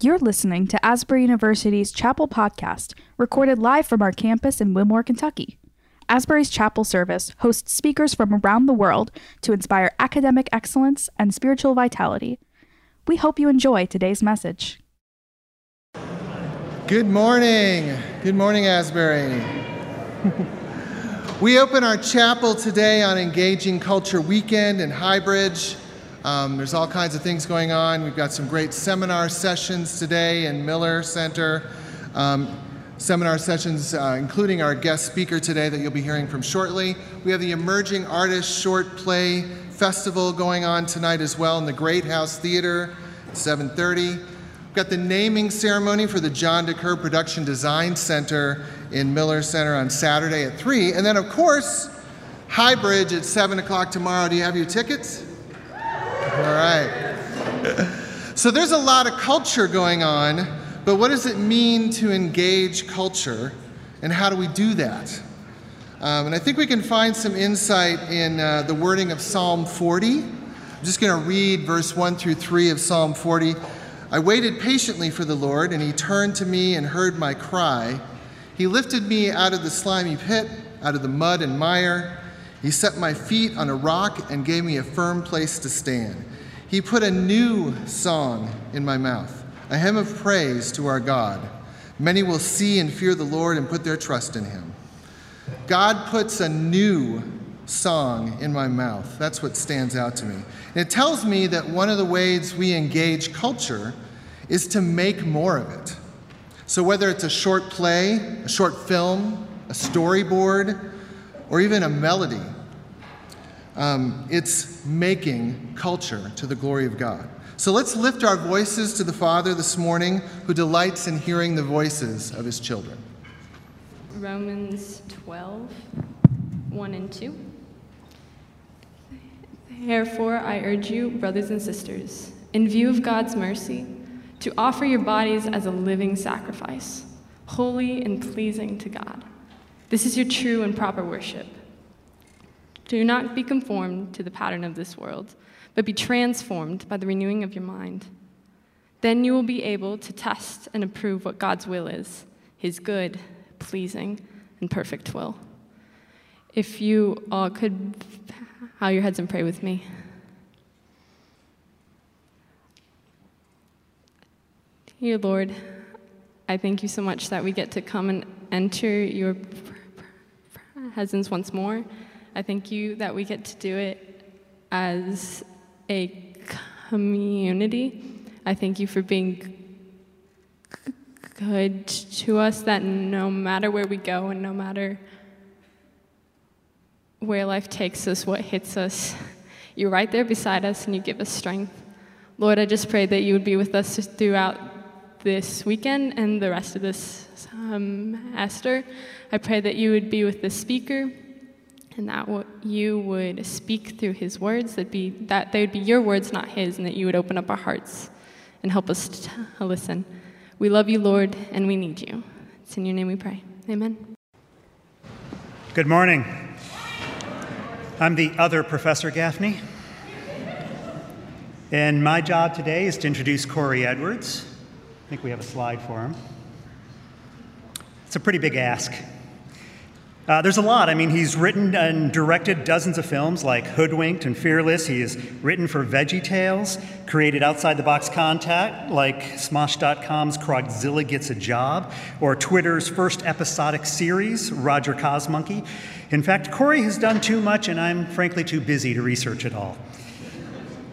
You're listening to Asbury University's Chapel Podcast, recorded live from our campus in Wilmore, Kentucky. Asbury's Chapel Service hosts speakers from around the world to inspire academic excellence and spiritual vitality. We hope you enjoy today's message. Good morning. Good morning, Asbury. we open our chapel today on Engaging Culture Weekend in Highbridge. Um, there's all kinds of things going on. We've got some great seminar sessions today in Miller Center. Um, seminar sessions, uh, including our guest speaker today that you'll be hearing from shortly. We have the Emerging Artist Short Play Festival going on tonight as well in the Great House Theater, 7:30. We've got the naming ceremony for the John Decker Production Design Center in Miller Center on Saturday at 3. And then, of course, Highbridge at 7 o'clock tomorrow. Do you have your tickets? All right. So there's a lot of culture going on, but what does it mean to engage culture, and how do we do that? Um, and I think we can find some insight in uh, the wording of Psalm 40. I'm just going to read verse 1 through 3 of Psalm 40. I waited patiently for the Lord, and he turned to me and heard my cry. He lifted me out of the slimy pit, out of the mud and mire. He set my feet on a rock and gave me a firm place to stand. He put a new song in my mouth, a hymn of praise to our God. Many will see and fear the Lord and put their trust in him. God puts a new song in my mouth. That's what stands out to me. And it tells me that one of the ways we engage culture is to make more of it. So, whether it's a short play, a short film, a storyboard, or even a melody. Um, it's making culture to the glory of God. So let's lift our voices to the Father this morning who delights in hearing the voices of his children. Romans 12, 1 and 2. Therefore, I urge you, brothers and sisters, in view of God's mercy, to offer your bodies as a living sacrifice, holy and pleasing to God. This is your true and proper worship. Do not be conformed to the pattern of this world, but be transformed by the renewing of your mind. Then you will be able to test and approve what God's will is, his good, pleasing, and perfect will. If you all could bow your heads and pray with me. Dear Lord, I thank you so much that we get to come and enter your presence once more. I thank you that we get to do it as a community. I thank you for being good to us, that no matter where we go and no matter where life takes us, what hits us, you're right there beside us and you give us strength. Lord, I just pray that you would be with us throughout this weekend and the rest of this um, Esther. I pray that you would be with the speaker and that you would speak through his words, that, be, that they would be your words, not his, and that you would open up our hearts and help us to listen. We love you, Lord, and we need you. It's in your name we pray. Amen. Good morning. I'm the other Professor Gaffney. And my job today is to introduce Cory Edwards. I think we have a slide for him. It's a pretty big ask. Uh, there's a lot. I mean, he's written and directed dozens of films like Hoodwinked and Fearless. He has written for Veggie Tales, created outside the box content like Smosh.com's Crogzilla Gets a Job, or Twitter's first episodic series, Roger Cosmonkey. In fact, Cory has done too much, and I'm frankly too busy to research it all.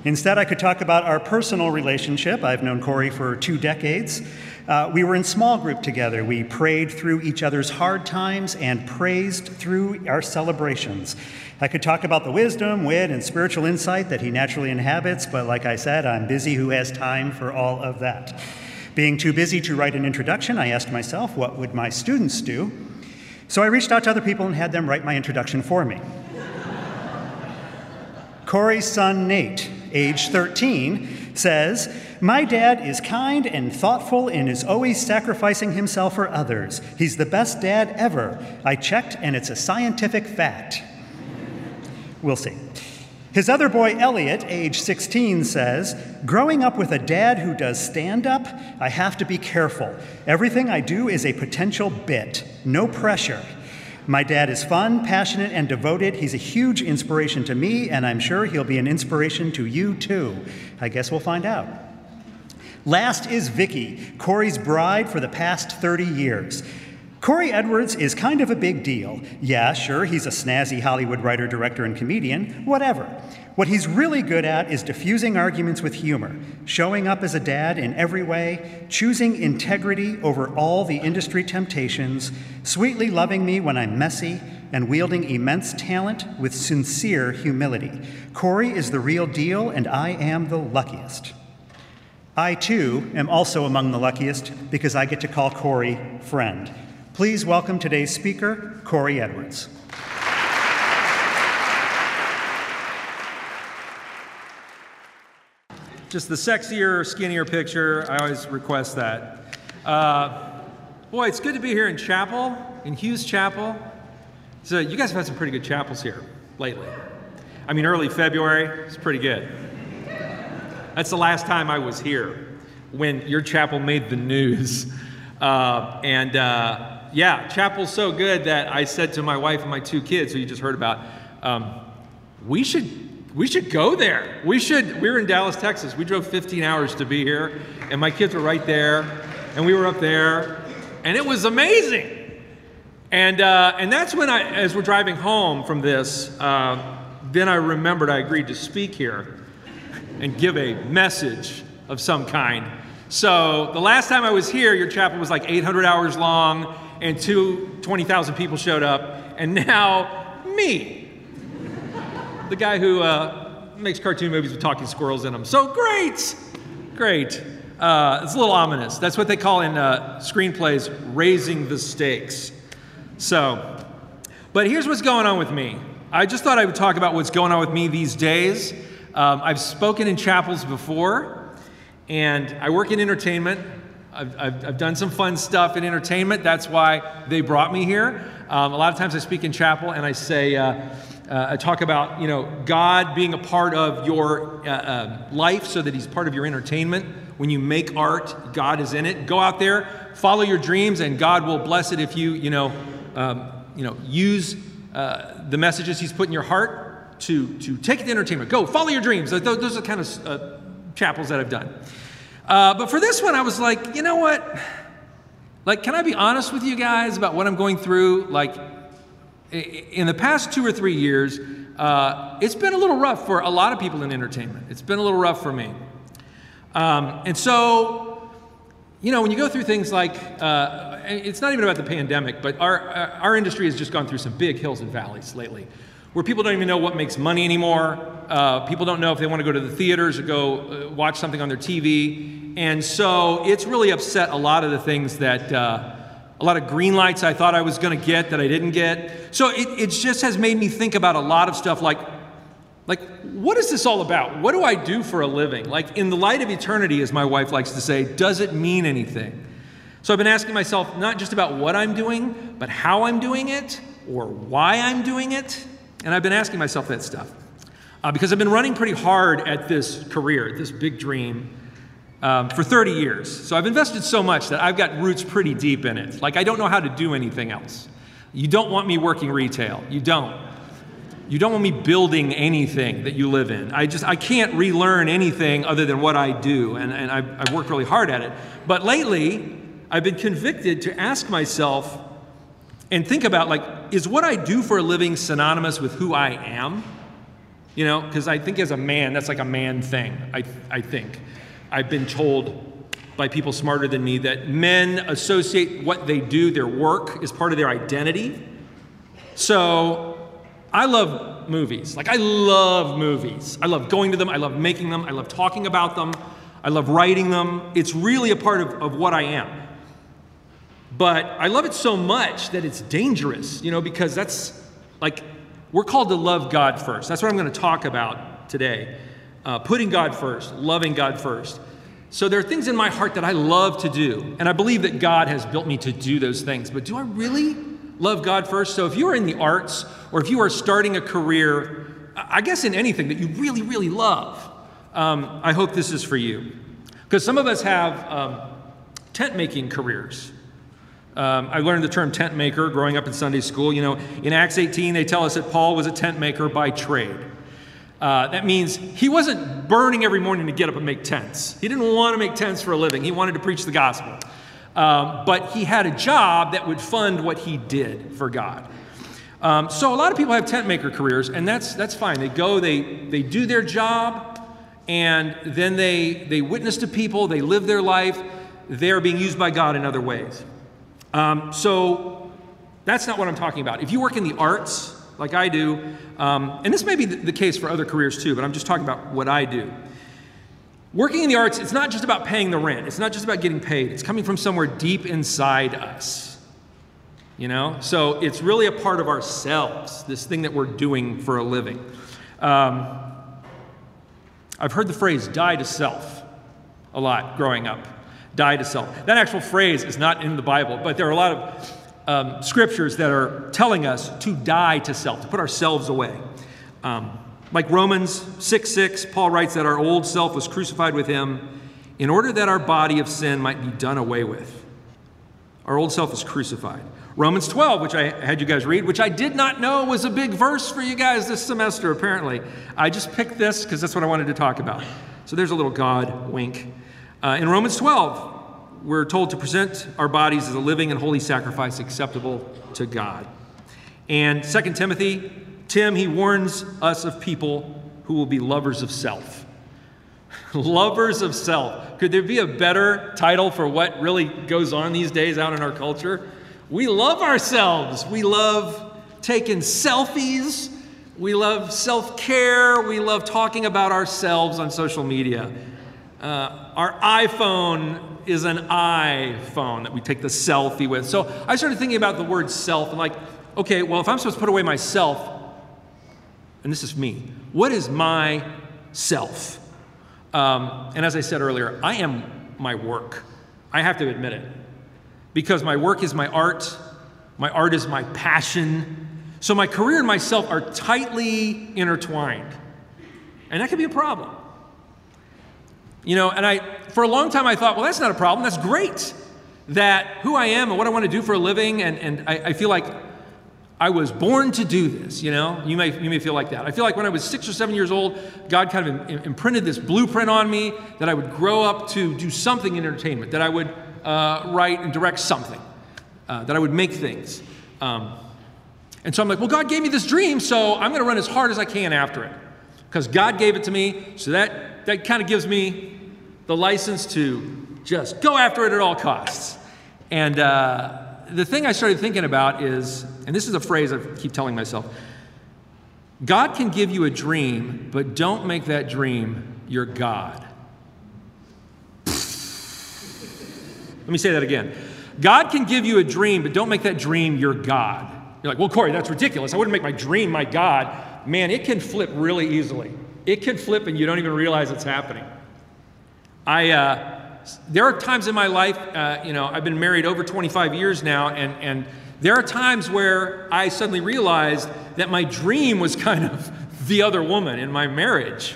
Instead, I could talk about our personal relationship. I've known Cory for two decades. Uh, we were in small group together. We prayed through each other's hard times and praised through our celebrations. I could talk about the wisdom, wit, and spiritual insight that he naturally inhabits, but like I said, I'm busy. Who has time for all of that? Being too busy to write an introduction, I asked myself, what would my students do? So I reached out to other people and had them write my introduction for me. Cory's son, Nate, age 13, says, My dad is kind and thoughtful and is always sacrificing himself for others. He's the best dad ever. I checked and it's a scientific fact. We'll see. His other boy, Elliot, age 16, says, Growing up with a dad who does stand up, I have to be careful. Everything I do is a potential bit, no pressure. My dad is fun, passionate, and devoted. He's a huge inspiration to me, and I'm sure he'll be an inspiration to you too. I guess we'll find out. Last is Vicky, Cory's bride for the past 30 years. Cory Edwards is kind of a big deal. Yeah, sure, he's a snazzy Hollywood writer, director, and comedian, whatever. What he's really good at is diffusing arguments with humor, showing up as a dad in every way, choosing integrity over all the industry temptations, sweetly loving me when I'm messy, and wielding immense talent with sincere humility. Cory is the real deal, and I am the luckiest. I, too, am also among the luckiest because I get to call Cory friend. Please welcome today's speaker, Cory Edwards. Just the sexier, skinnier picture. I always request that. Uh, boy, it's good to be here in Chapel, in Hughes Chapel. So, you guys have had some pretty good chapels here lately. I mean, early February, it's pretty good. That's the last time I was here when your chapel made the news. Uh, and uh, yeah, chapel's so good that I said to my wife and my two kids, who you just heard about, um, we should we should go there. We should. We were in Dallas, Texas. We drove 15 hours to be here, and my kids were right there, and we were up there, and it was amazing. And uh, and that's when I, as we're driving home from this, uh, then I remembered I agreed to speak here and give a message of some kind. So the last time I was here, your chapel was like 800 hours long and two 20,000 people showed up, and now me, the guy who uh, makes cartoon movies with talking squirrels in them. So great, great. Uh, it's a little ominous. That's what they call in uh, screenplays raising the stakes. So, but here's what's going on with me. I just thought I would talk about what's going on with me these days. Um, I've spoken in chapels before, and I work in entertainment. I've, I've, I've, done some fun stuff in entertainment. That's why they brought me here. Um, a lot of times I speak in chapel and I say, uh, uh, I talk about, you know, God being a part of your uh, uh, life so that He's part of your entertainment. When you make art, God is in it. Go out there, follow your dreams, and God will bless it if you, you know, um, you know, use uh, the messages He's put in your heart to to take to entertainment. Go follow your dreams. Those, those are the kind of uh, chapels that I've done. Uh, but for this one, I was like, you know what? Like, can I be honest with you guys about what I'm going through? Like, in the past two or three years, uh, it's been a little rough for a lot of people in entertainment. It's been a little rough for me. Um, and so, you know, when you go through things like, uh, it's not even about the pandemic, but our, our industry has just gone through some big hills and valleys lately where people don't even know what makes money anymore. Uh, people don't know if they want to go to the theaters or go uh, watch something on their TV. And so it's really upset a lot of the things that, uh, a lot of green lights I thought I was going to get that I didn't get. So it, it just has made me think about a lot of stuff like, like, what is this all about? What do I do for a living? Like, in the light of eternity, as my wife likes to say, does it mean anything? So I've been asking myself not just about what I'm doing, but how I'm doing it or why I'm doing it. And I've been asking myself that stuff uh, because I've been running pretty hard at this career, this big dream, um, for 30 years. So I've invested so much that I've got roots pretty deep in it. Like, I don't know how to do anything else. You don't want me working retail. You don't. You don't want me building anything that you live in. I just, I can't relearn anything other than what I do, and, and I've, I've worked really hard at it. But lately, I've been convicted to ask myself and think about, like, is what I do for a living synonymous with who I am? You know, because I think as a man, that's like a man thing, I, I think. I've been told by people smarter than me that men associate what they do, their work, as part of their identity. So I love movies. Like, I love movies. I love going to them, I love making them, I love talking about them, I love writing them. It's really a part of, of what I am. But I love it so much that it's dangerous, you know, because that's like, we're called to love God first. That's what I'm going to talk about today. Uh, putting God first, loving God first. So there are things in my heart that I love to do, and I believe that God has built me to do those things. But do I really love God first? So if you are in the arts, or if you are starting a career I guess in anything that you really, really love, um, I hope this is for you. Because some of us have um, tent making careers. Um, I learned the term tent maker growing up in Sunday school. You know, in Acts 18, they tell us that Paul was a tent maker by trade. Uh, that means he wasn't burning every morning to get up and make tents. He didn't want to make tents for a living, he wanted to preach the gospel. Um, but he had a job that would fund what he did for God. Um, so a lot of people have tent maker careers, and that's, that's fine. They go, they, they do their job, and then they, they witness to people, they live their life. They're being used by God in other ways. Um, so that's not what I'm talking about. If you work in the arts, like I do, um, and this may be the case for other careers too, but I'm just talking about what I do. Working in the arts, it's not just about paying the rent, it's not just about getting paid, it's coming from somewhere deep inside us. You know? So it's really a part of ourselves, this thing that we're doing for a living. Um, I've heard the phrase die to self a lot growing up die to self. That actual phrase is not in the Bible, but there are a lot of um, scriptures that are telling us to die to self, to put ourselves away. Um, like Romans 6 6, Paul writes that our old self was crucified with him in order that our body of sin might be done away with. Our old self is crucified. Romans 12, which I had you guys read, which I did not know was a big verse for you guys this semester, apparently. I just picked this because that's what I wanted to talk about. So there's a little God wink. Uh, in Romans 12, we're told to present our bodies as a living and holy sacrifice acceptable to God. And 2 Timothy, Tim, he warns us of people who will be lovers of self. lovers of self. Could there be a better title for what really goes on these days out in our culture? We love ourselves. We love taking selfies. We love self care. We love talking about ourselves on social media. Uh, our iPhone is an iPhone that we take the selfie with. So I started thinking about the word self and like, okay, well, if I'm supposed to put away myself, and this is me, what is my self? Um, and as I said earlier, I am my work. I have to admit it. Because my work is my art, my art is my passion. So my career and myself are tightly intertwined. And that can be a problem. You know, and I, for a long time, I thought, well, that's not a problem. That's great that who I am and what I want to do for a living, and, and I, I feel like I was born to do this, you know? You may, you may feel like that. I feel like when I was six or seven years old, God kind of imprinted this blueprint on me that I would grow up to do something in entertainment, that I would uh, write and direct something, uh, that I would make things. Um, and so I'm like, well, God gave me this dream, so I'm going to run as hard as I can after it. Because God gave it to me, so that, that kind of gives me the license to just go after it at all costs. And uh, the thing I started thinking about is, and this is a phrase I keep telling myself God can give you a dream, but don't make that dream your God. Let me say that again. God can give you a dream, but don't make that dream your God. You're like, well, Cory, that's ridiculous. I wouldn't make my dream my God. Man, it can flip really easily. It can flip and you don't even realize it's happening. I, uh, there are times in my life, uh, you know, I've been married over 25 years now, and, and there are times where I suddenly realized that my dream was kind of the other woman in my marriage.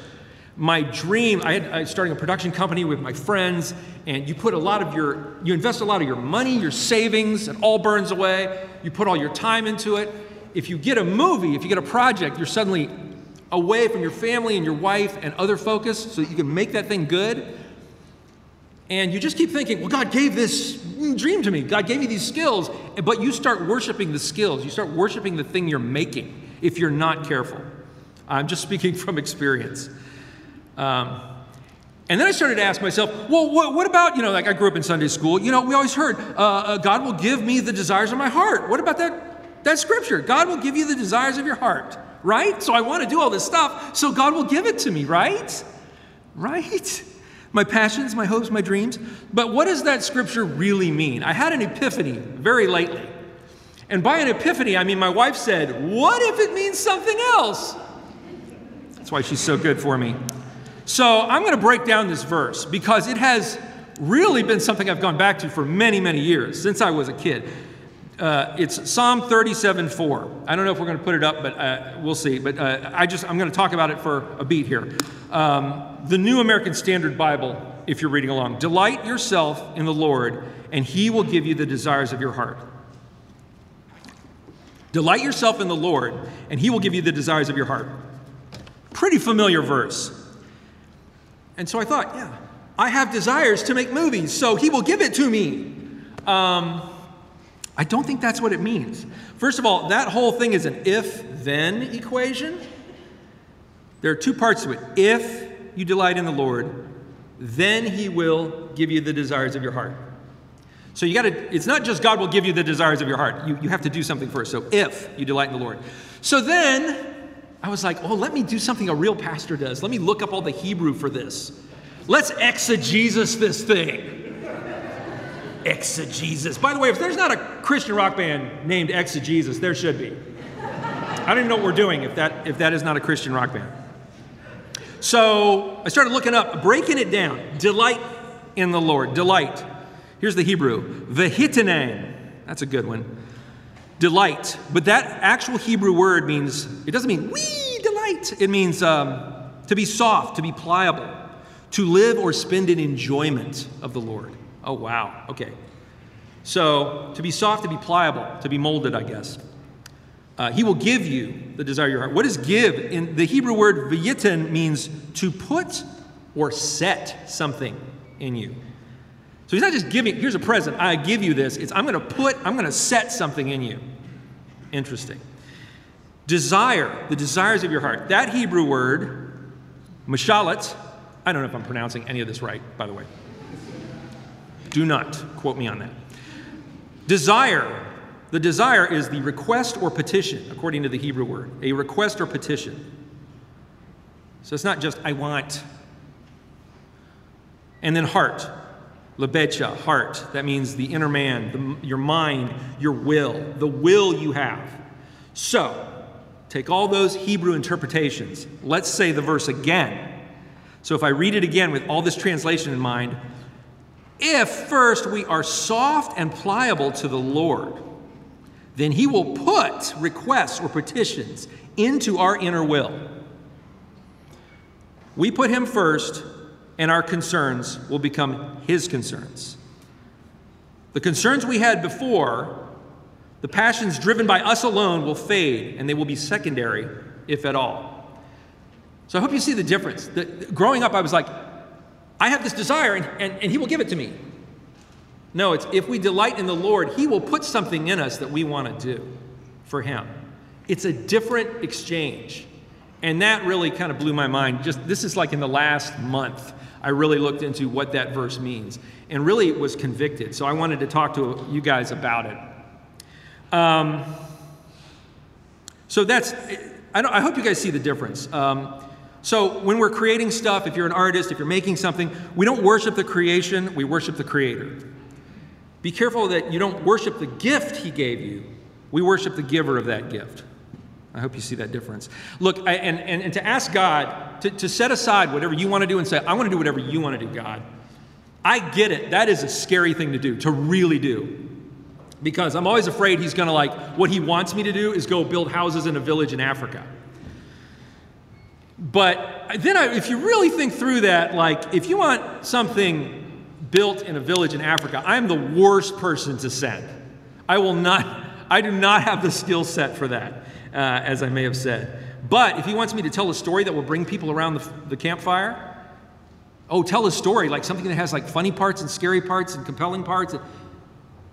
My dream, I had I was starting a production company with my friends, and you put a lot of your, you invest a lot of your money, your savings, it all burns away. You put all your time into it. If you get a movie, if you get a project, you're suddenly away from your family and your wife and other focus so that you can make that thing good. And you just keep thinking, well, God gave this dream to me. God gave me these skills. But you start worshiping the skills. You start worshiping the thing you're making if you're not careful. I'm just speaking from experience. Um, and then I started to ask myself, well, what, what, about, you know, like I grew up in Sunday school. You know, we always heard, uh, uh, God will give me the desires of my heart. What about that, that scripture? God will give you the desires of your heart, right? So I want to do all this stuff, so God will give it to me, right? Right? My passions, my hopes, my dreams. But what does that scripture really mean? I had an epiphany very lately. And by an epiphany, I mean my wife said, What if it means something else? That's why she's so good for me. So I'm going to break down this verse because it has really been something I've gone back to for many, many years, since I was a kid. Uh, it's Psalm 37 4. I don't know if we're going to put it up, but uh, we'll see. But uh, I just, I'm going to talk about it for a beat here. Um, the New American Standard Bible, if you're reading along. Delight yourself in the Lord, and he will give you the desires of your heart. Delight yourself in the Lord, and he will give you the desires of your heart. Pretty familiar verse. And so I thought, yeah, I have desires to make movies, so he will give it to me. Um, I don't think that's what it means. First of all, that whole thing is an if then equation. There are two parts to it. If you delight in the Lord, then he will give you the desires of your heart. So you got to, it's not just God will give you the desires of your heart. You, you have to do something first. So if you delight in the Lord. So then I was like, oh, let me do something a real pastor does. Let me look up all the Hebrew for this. Let's exegesis this thing. exegesis. By the way, if there's not a Christian rock band named Exegesis, there should be. I don't even know what we're doing if that, if that is not a Christian rock band. So I started looking up, breaking it down. Delight in the Lord. Delight. Here's the Hebrew. Vehitane. That's a good one. Delight. But that actual Hebrew word means, it doesn't mean we delight. It means um, to be soft, to be pliable, to live or spend in enjoyment of the Lord. Oh, wow. Okay. So to be soft, to be pliable, to be molded, I guess. Uh, he will give you the desire of your heart. What does give? In the Hebrew word vayitin means to put or set something in you. So he's not just giving, here's a present, I give you this. It's I'm going to put, I'm going to set something in you. Interesting. Desire, the desires of your heart. That Hebrew word, mashalat, I don't know if I'm pronouncing any of this right, by the way. Do not quote me on that. Desire, the desire is the request or petition, according to the Hebrew word, a request or petition. So it's not just, I want. And then heart, lebecha, heart. That means the inner man, the, your mind, your will, the will you have. So, take all those Hebrew interpretations. Let's say the verse again. So, if I read it again with all this translation in mind, if first we are soft and pliable to the Lord, then he will put requests or petitions into our inner will. We put him first, and our concerns will become his concerns. The concerns we had before, the passions driven by us alone, will fade, and they will be secondary, if at all. So I hope you see the difference. The, growing up, I was like, I have this desire, and, and, and he will give it to me. No, it's if we delight in the Lord, He will put something in us that we want to do for Him. It's a different exchange. And that really kind of blew my mind. Just this is like in the last month, I really looked into what that verse means and really was convicted. So I wanted to talk to you guys about it. Um, so that's, I, I, hope you guys see the difference. Um, so when we're creating stuff, if you're an artist, if you're making something, we don't worship the creation, we worship the creator. Be careful that you don't worship the gift he gave you. We worship the giver of that gift. I hope you see that difference. Look, I, and, and, and to ask God to, to set aside whatever you want to do and say, I want to do whatever you want to do, God. I get it. That is a scary thing to do, to really do. Because I'm always afraid he's going to like, what he wants me to do is go build houses in a village in Africa. But then, I, if you really think through that, like, if you want something built in a village in Africa, I am the worst person to send. I will not, I do not have the skill set for that, uh, as I may have said. But if he wants me to tell a story that will bring people around the, the campfire, oh, tell a story, like something that has like funny parts and scary parts and compelling parts.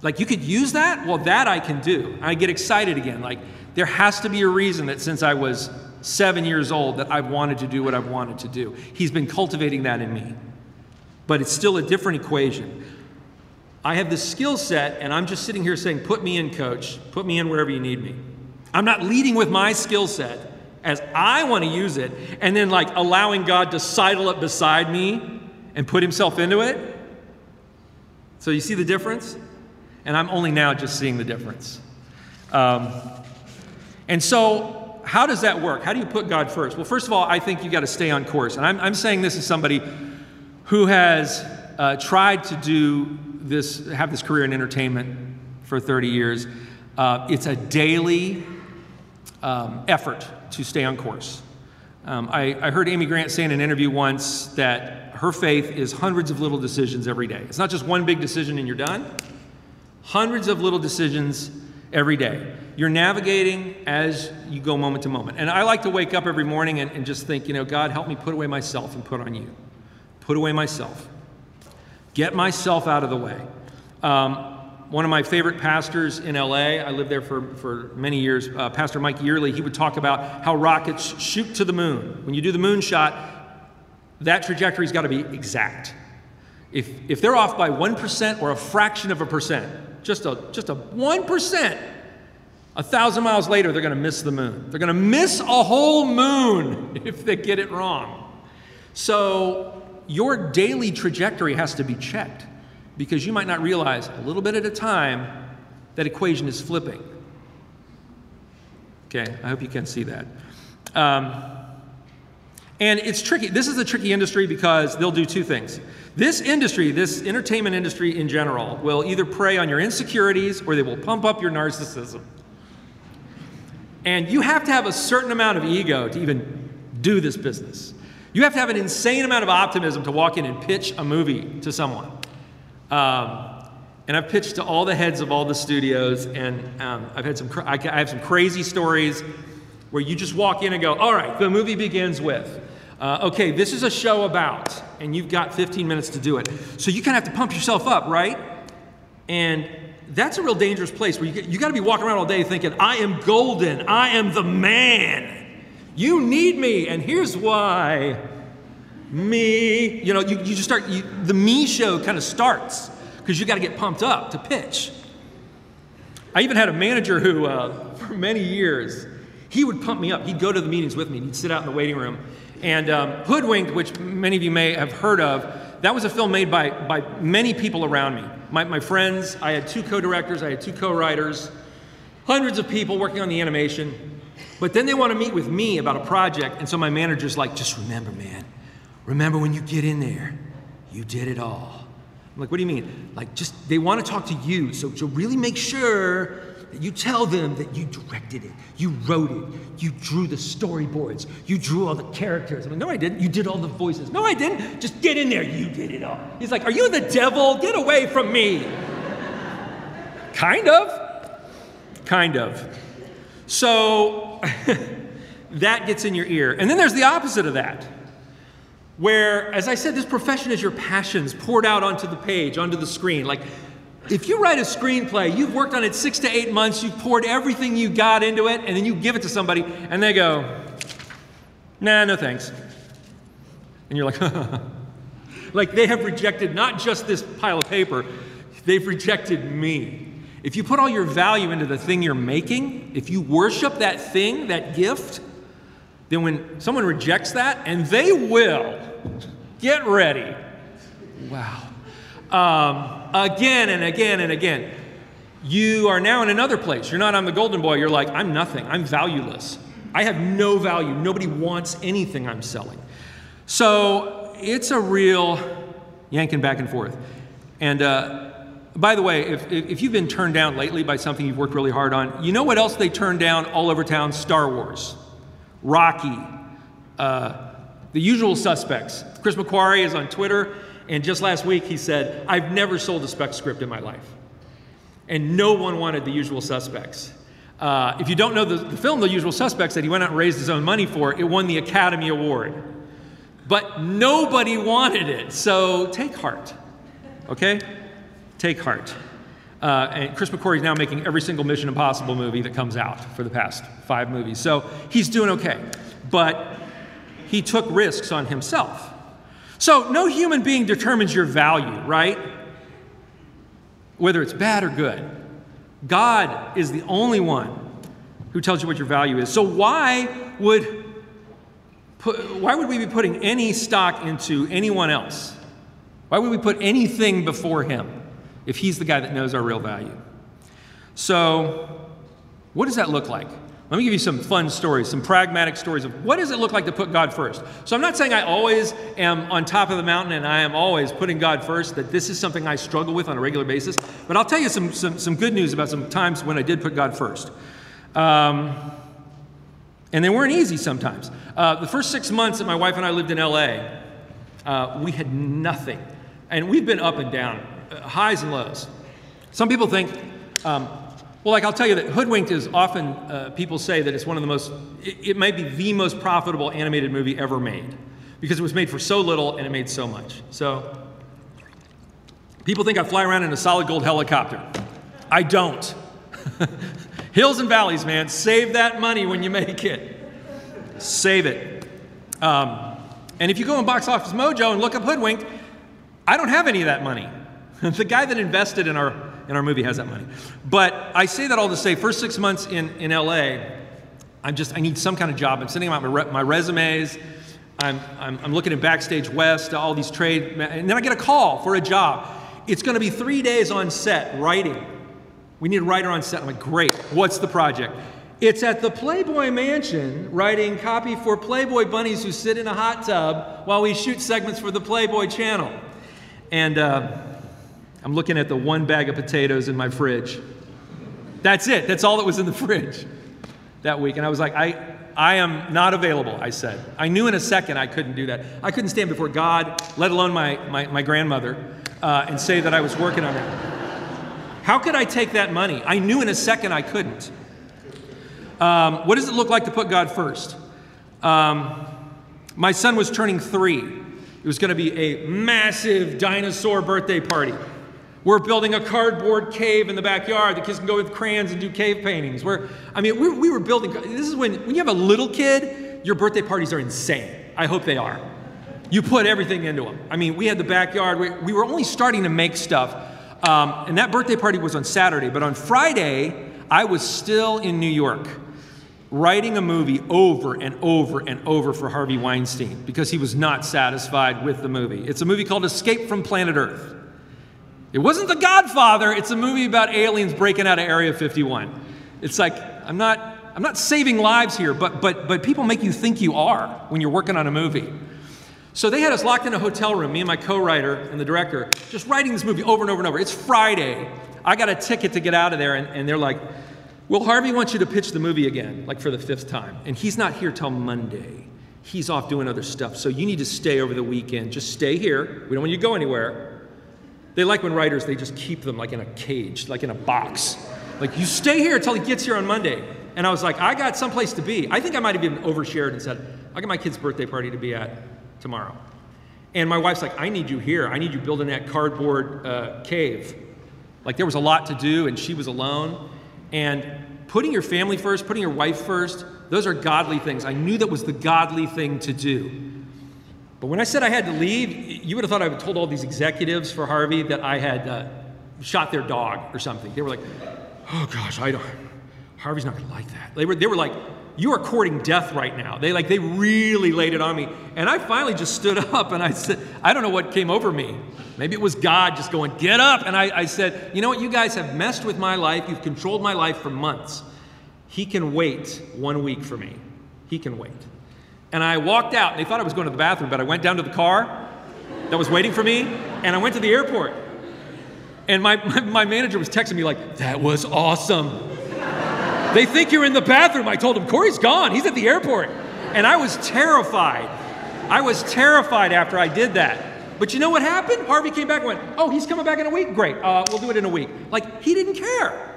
Like you could use that? Well, that I can do. I get excited again. Like there has to be a reason that since I was seven years old that I've wanted to do what I've wanted to do. He's been cultivating that in me but it's still a different equation. I have the skill set, and I'm just sitting here saying, Put me in, coach. Put me in wherever you need me. I'm not leading with my skill set as I want to use it, and then like allowing God to sidle up beside me and put himself into it. So you see the difference? And I'm only now just seeing the difference. Um, and so, how does that work? How do you put God first? Well, first of all, I think you got to stay on course. And I'm, I'm saying this as somebody who has uh, tried to do this, have this career in entertainment for 30 years. Uh, it's a daily um, effort to stay on course. Um, I, I heard Amy Grant say in an interview once that her faith is hundreds of little decisions every day. It's not just one big decision and you're done, hundreds of little decisions every day. You're navigating as you go moment to moment. And I like to wake up every morning and, and just think, you know, God, help me put away myself and put on you. Put away myself. Get myself out of the way. Um, one of my favorite pastors in LA, I lived there for, for many years, uh, Pastor Mike Yearly, he would talk about how rockets shoot to the moon. When you do the moon shot, that trajectory's got to be exact. If, if they're off by 1% or a fraction of a percent, just a, just a 1%, a thousand miles later, they're going to miss the moon. They're going to miss a whole moon if they get it wrong. So your daily trajectory has to be checked because you might not realize a little bit at a time that equation is flipping. Okay, I hope you can see that. Um, and it's tricky. This is a tricky industry because they'll do two things. This industry, this entertainment industry in general, will either prey on your insecurities or they will pump up your narcissism. And you have to have a certain amount of ego to even do this business. You have to have an insane amount of optimism to walk in and pitch a movie to someone. Um, and I've pitched to all the heads of all the studios, and um, I've had some, I have some crazy stories where you just walk in and go, all right, the movie begins with, uh, okay, this is a show about, and you've got 15 minutes to do it. So you kind of have to pump yourself up, right? And that's a real dangerous place where you, you got to be walking around all day thinking, I am golden, I am the man. You need me, and here's why. Me, you know, you, you just start, you, the me show kind of starts because you got to get pumped up to pitch. I even had a manager who, uh, for many years, he would pump me up. He'd go to the meetings with me. He'd sit out in the waiting room. And um, Hoodwinked, which many of you may have heard of, that was a film made by, by many people around me. My, my friends, I had two co directors, I had two co writers, hundreds of people working on the animation. But then they want to meet with me about a project. And so my manager's like, just remember, man, remember when you get in there, you did it all. I'm like, what do you mean? Like, just they want to talk to you. So, to really make sure that you tell them that you directed it, you wrote it, you drew the storyboards, you drew all the characters. I'm like, no, I didn't. You did all the voices. No, I didn't. Just get in there. You did it all. He's like, are you the devil? Get away from me. kind of. Kind of. So that gets in your ear. And then there's the opposite of that. Where, as I said, this profession is your passions poured out onto the page, onto the screen. Like if you write a screenplay, you've worked on it six to eight months, you've poured everything you got into it, and then you give it to somebody, and they go, nah, no thanks. And you're like, like they have rejected not just this pile of paper, they've rejected me. If you put all your value into the thing you're making, if you worship that thing, that gift, then when someone rejects that, and they will, get ready. Wow. Um, again and again and again. You are now in another place. You're not, I'm the golden boy. You're like, I'm nothing. I'm valueless. I have no value. Nobody wants anything I'm selling. So it's a real yanking back and forth. And uh, by the way, if, if you've been turned down lately by something you've worked really hard on, you know what else they turn down all over town? Star Wars, Rocky, uh, the usual suspects. Chris McQuarrie is on Twitter. And just last week, he said, I've never sold a spec script in my life. And no one wanted the usual suspects. Uh, if you don't know the, the, film, The Usual Suspects, that he went out and raised his own money for, it won the Academy Award. But nobody wanted it, so take heart. Okay? Take heart. Uh, and Chris McQuarrie is now making every single Mission Impossible movie that comes out for the past five movies. So he's doing okay. But he took risks on himself. So, no human being determines your value, right? Whether it's bad or good. God is the only one who tells you what your value is. So, why would, put, why would we be putting any stock into anyone else? Why would we put anything before Him if He's the guy that knows our real value? So, what does that look like? Let me give you some fun stories, some pragmatic stories of what does it look like to put God first. So I'm not saying I always am on top of the mountain and I am always putting God first, that this is something I struggle with on a regular basis. But I'll tell you some, some, some good news about some times when I did put God first. Um, and they weren't easy sometimes. Uh, the first six months that my wife and I lived in LA, uh, we had nothing. And we've been up and down, highs and lows. Some people think, um, well, like I'll tell you that Hoodwinked is often, uh, people say that it's one of the most, it, it might be the most profitable animated movie ever made because it was made for so little and it made so much. So people think I fly around in a solid gold helicopter. I don't. Hills and valleys, man. Save that money when you make it. Save it. Um, and if you go on Box Office Mojo and look up Hoodwinked, I don't have any of that money. the guy that invested in our in our movie has that money. But I say that all to say, first six months in, in LA, I'm just, I need some kind of job. I'm sending out my, re- my resumes. I'm, I'm, I'm looking at Backstage West, all these trade, and then I get a call for a job. It's going to be three days on set writing. We need a writer on set. I'm like, great. What's the project? It's at the Playboy Mansion writing copy for Playboy bunnies who sit in a hot tub while we shoot segments for the Playboy channel. And uh, I'm looking at the one bag of potatoes in my fridge. That's it. That's all that was in the fridge that week. And I was like, I, I am not available, I said. I knew in a second I couldn't do that. I couldn't stand before God, let alone my, my, my grandmother, uh, and say that I was working on it. How could I take that money? I knew in a second I couldn't. Um, what does it look like to put God first? Um, my son was turning three. It was going to be a massive dinosaur birthday party. We're building a cardboard cave in the backyard. The kids can go with crayons and do cave paintings. We're, I mean, we, we were building. This is when, when you have a little kid, your birthday parties are insane. I hope they are. You put everything into them. I mean, we had the backyard. We, we were only starting to make stuff. Um, and that birthday party was on Saturday. But on Friday, I was still in New York writing a movie over and over and over for Harvey Weinstein because he was not satisfied with the movie. It's a movie called Escape from Planet Earth. It wasn't The Godfather, it's a movie about aliens breaking out of Area 51. It's like, I'm not, I'm not saving lives here, but, but, but people make you think you are when you're working on a movie. So they had us locked in a hotel room, me and my co writer and the director, just writing this movie over and over and over. It's Friday. I got a ticket to get out of there, and, and they're like, Well, Harvey wants you to pitch the movie again, like for the fifth time. And he's not here till Monday. He's off doing other stuff. So you need to stay over the weekend. Just stay here. We don't want you to go anywhere. They like when writers, they just keep them like in a cage, like in a box. Like, you stay here until he gets here on Monday. And I was like, I got someplace to be. I think I might have even overshared and said, I got my kid's birthday party to be at tomorrow. And my wife's like, I need you here. I need you building that cardboard uh, cave. Like, there was a lot to do, and she was alone. And putting your family first, putting your wife first, those are godly things. I knew that was the godly thing to do. But when I said I had to leave, you would have thought I would told all these executives for Harvey that I had uh, shot their dog or something. They were like, "Oh gosh, I don't. Harvey's not going to like that." They were, they were like, "You are courting death right now." They like they really laid it on me, and I finally just stood up and I said, "I don't know what came over me. Maybe it was God just going, get up." And I, I said, "You know what? You guys have messed with my life. You've controlled my life for months. He can wait one week for me. He can wait." And I walked out, and they thought I was going to the bathroom, but I went down to the car that was waiting for me, and I went to the airport. And my, my, my manager was texting me, like, that was awesome. they think you're in the bathroom. I told him, Cory's gone. He's at the airport. And I was terrified. I was terrified after I did that. But you know what happened? Harvey came back and went, Oh, he's coming back in a week? Great. Uh, we'll do it in a week. Like, he didn't care.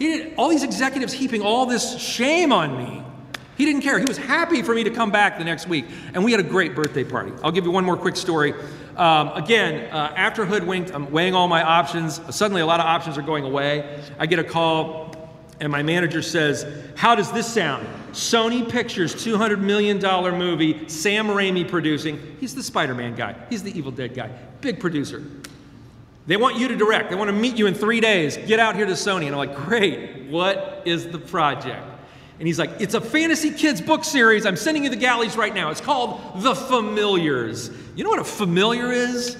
He did, all these executives heaping all this shame on me. He didn't care. He was happy for me to come back the next week. And we had a great birthday party. I'll give you one more quick story. Um, again, uh, after Hoodwinked, I'm weighing all my options. Suddenly, a lot of options are going away. I get a call, and my manager says, How does this sound? Sony Pictures, $200 million movie, Sam Raimi producing. He's the Spider Man guy, he's the Evil Dead guy, big producer. They want you to direct. They want to meet you in three days. Get out here to Sony. And I'm like, Great. What is the project? And he's like, It's a fantasy kids book series. I'm sending you the galleys right now. It's called The Familiars. You know what a familiar is?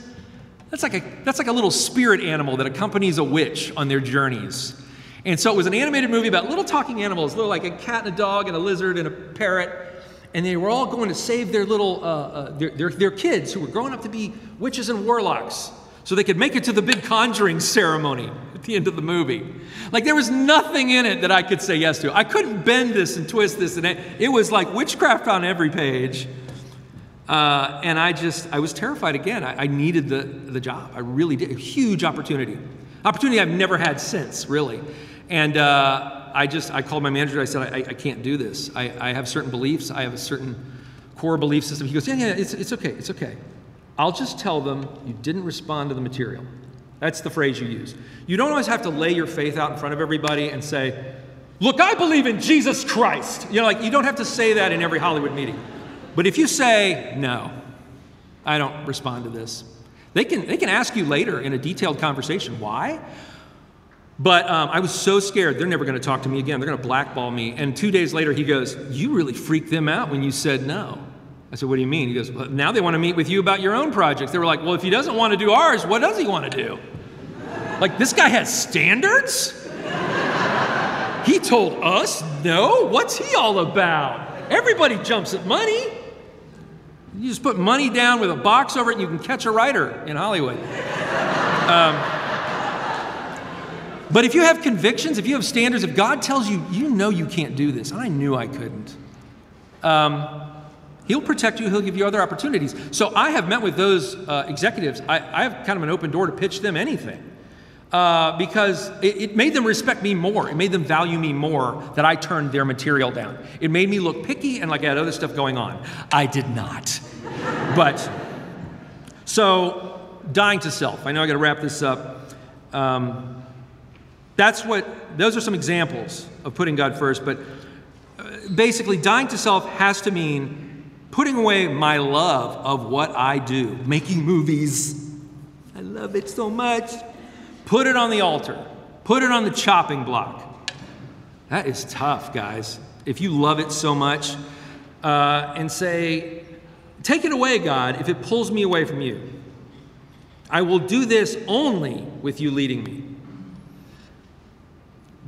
That's like a, that's like a little spirit animal that accompanies a witch on their journeys. And so it was an animated movie about little talking animals, little like a cat and a dog and a lizard and a parrot. And they were all going to save their little, uh, uh, their, their, their kids who were growing up to be witches and warlocks so they could make it to the big conjuring ceremony at the end of the movie. Like there was nothing in it that I could say yes to. I couldn't bend this and twist this, and it, it was like witchcraft on every page. Uh, and I just, I was terrified again. I, I, needed the, the job. I really did. A huge opportunity. Opportunity I've never had since, really. And uh, I just, I called my manager. I said, I, I can't do this. I, I have certain beliefs. I have a certain core belief system. He goes, Yeah, yeah, it's, it's okay. It's okay. I'll just tell them you didn't respond to the material. That's the phrase you use. You don't always have to lay your faith out in front of everybody and say, Look, I believe in Jesus Christ. You know, like you don't have to say that in every Hollywood meeting. But if you say, No, I don't respond to this, they can, they can ask you later in a detailed conversation why. But um, I was so scared, they're never going to talk to me again. They're going to blackball me. And two days later, he goes, You really freaked them out when you said no. I said, What do you mean? He goes, well, Now they want to meet with you about your own projects. They were like, Well, if he doesn't want to do ours, what does he want to do? Like, this guy has standards? He told us no? What's he all about? Everybody jumps at money. You just put money down with a box over it and you can catch a writer in Hollywood. Um, but if you have convictions, if you have standards, if God tells you, you know you can't do this, I knew I couldn't, um, He'll protect you, He'll give you other opportunities. So I have met with those uh, executives. I, I, have kind of an open door to pitch them anything. Uh, because it, it, made them respect me more. It made them value me more that I turned their material down. It made me look picky and like I had other stuff going on. I did not. but, so, dying to self. I know I got to wrap this up. Um, that's what, those are some examples of putting God first, but uh, basically, dying to self has to mean putting away my love of what I do, making movies. I love it so much. Put it on the altar, put it on the chopping block. That is tough, guys. If you love it so much, uh, and say, Take it away, God, if it pulls me away from you. I will do this only with you leading me.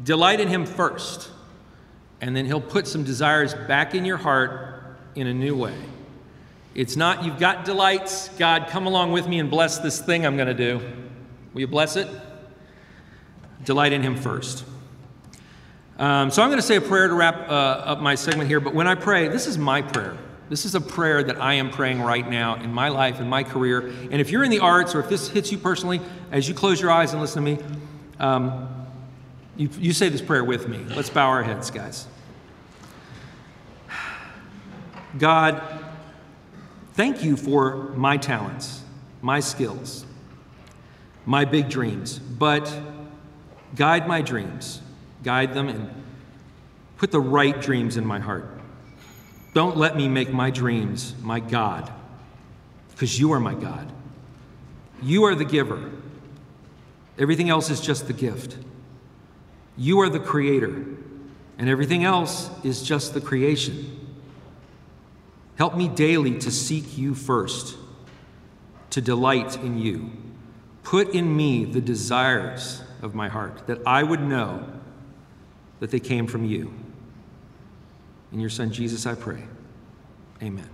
Delight in Him first, and then He'll put some desires back in your heart in a new way. It's not, you've got delights. God, come along with me and bless this thing I'm going to do. Will you bless it? Delight in Him first. Um, so I'm going to say a prayer to wrap uh, up my segment here, but when I pray, this is my prayer. This is a prayer that I am praying right now in my life, in my career. And if you're in the arts or if this hits you personally, as you close your eyes and listen to me, um, you, you say this prayer with me. Let's bow our heads, guys. God, thank you for my talents, my skills, my big dreams, but guide my dreams. Guide them and put the right dreams in my heart. Don't let me make my dreams my God, because you are my God. You are the giver. Everything else is just the gift. You are the creator, and everything else is just the creation. Help me daily to seek you first, to delight in you. Put in me the desires of my heart, that I would know that they came from you. In your Son Jesus, I pray. Amen.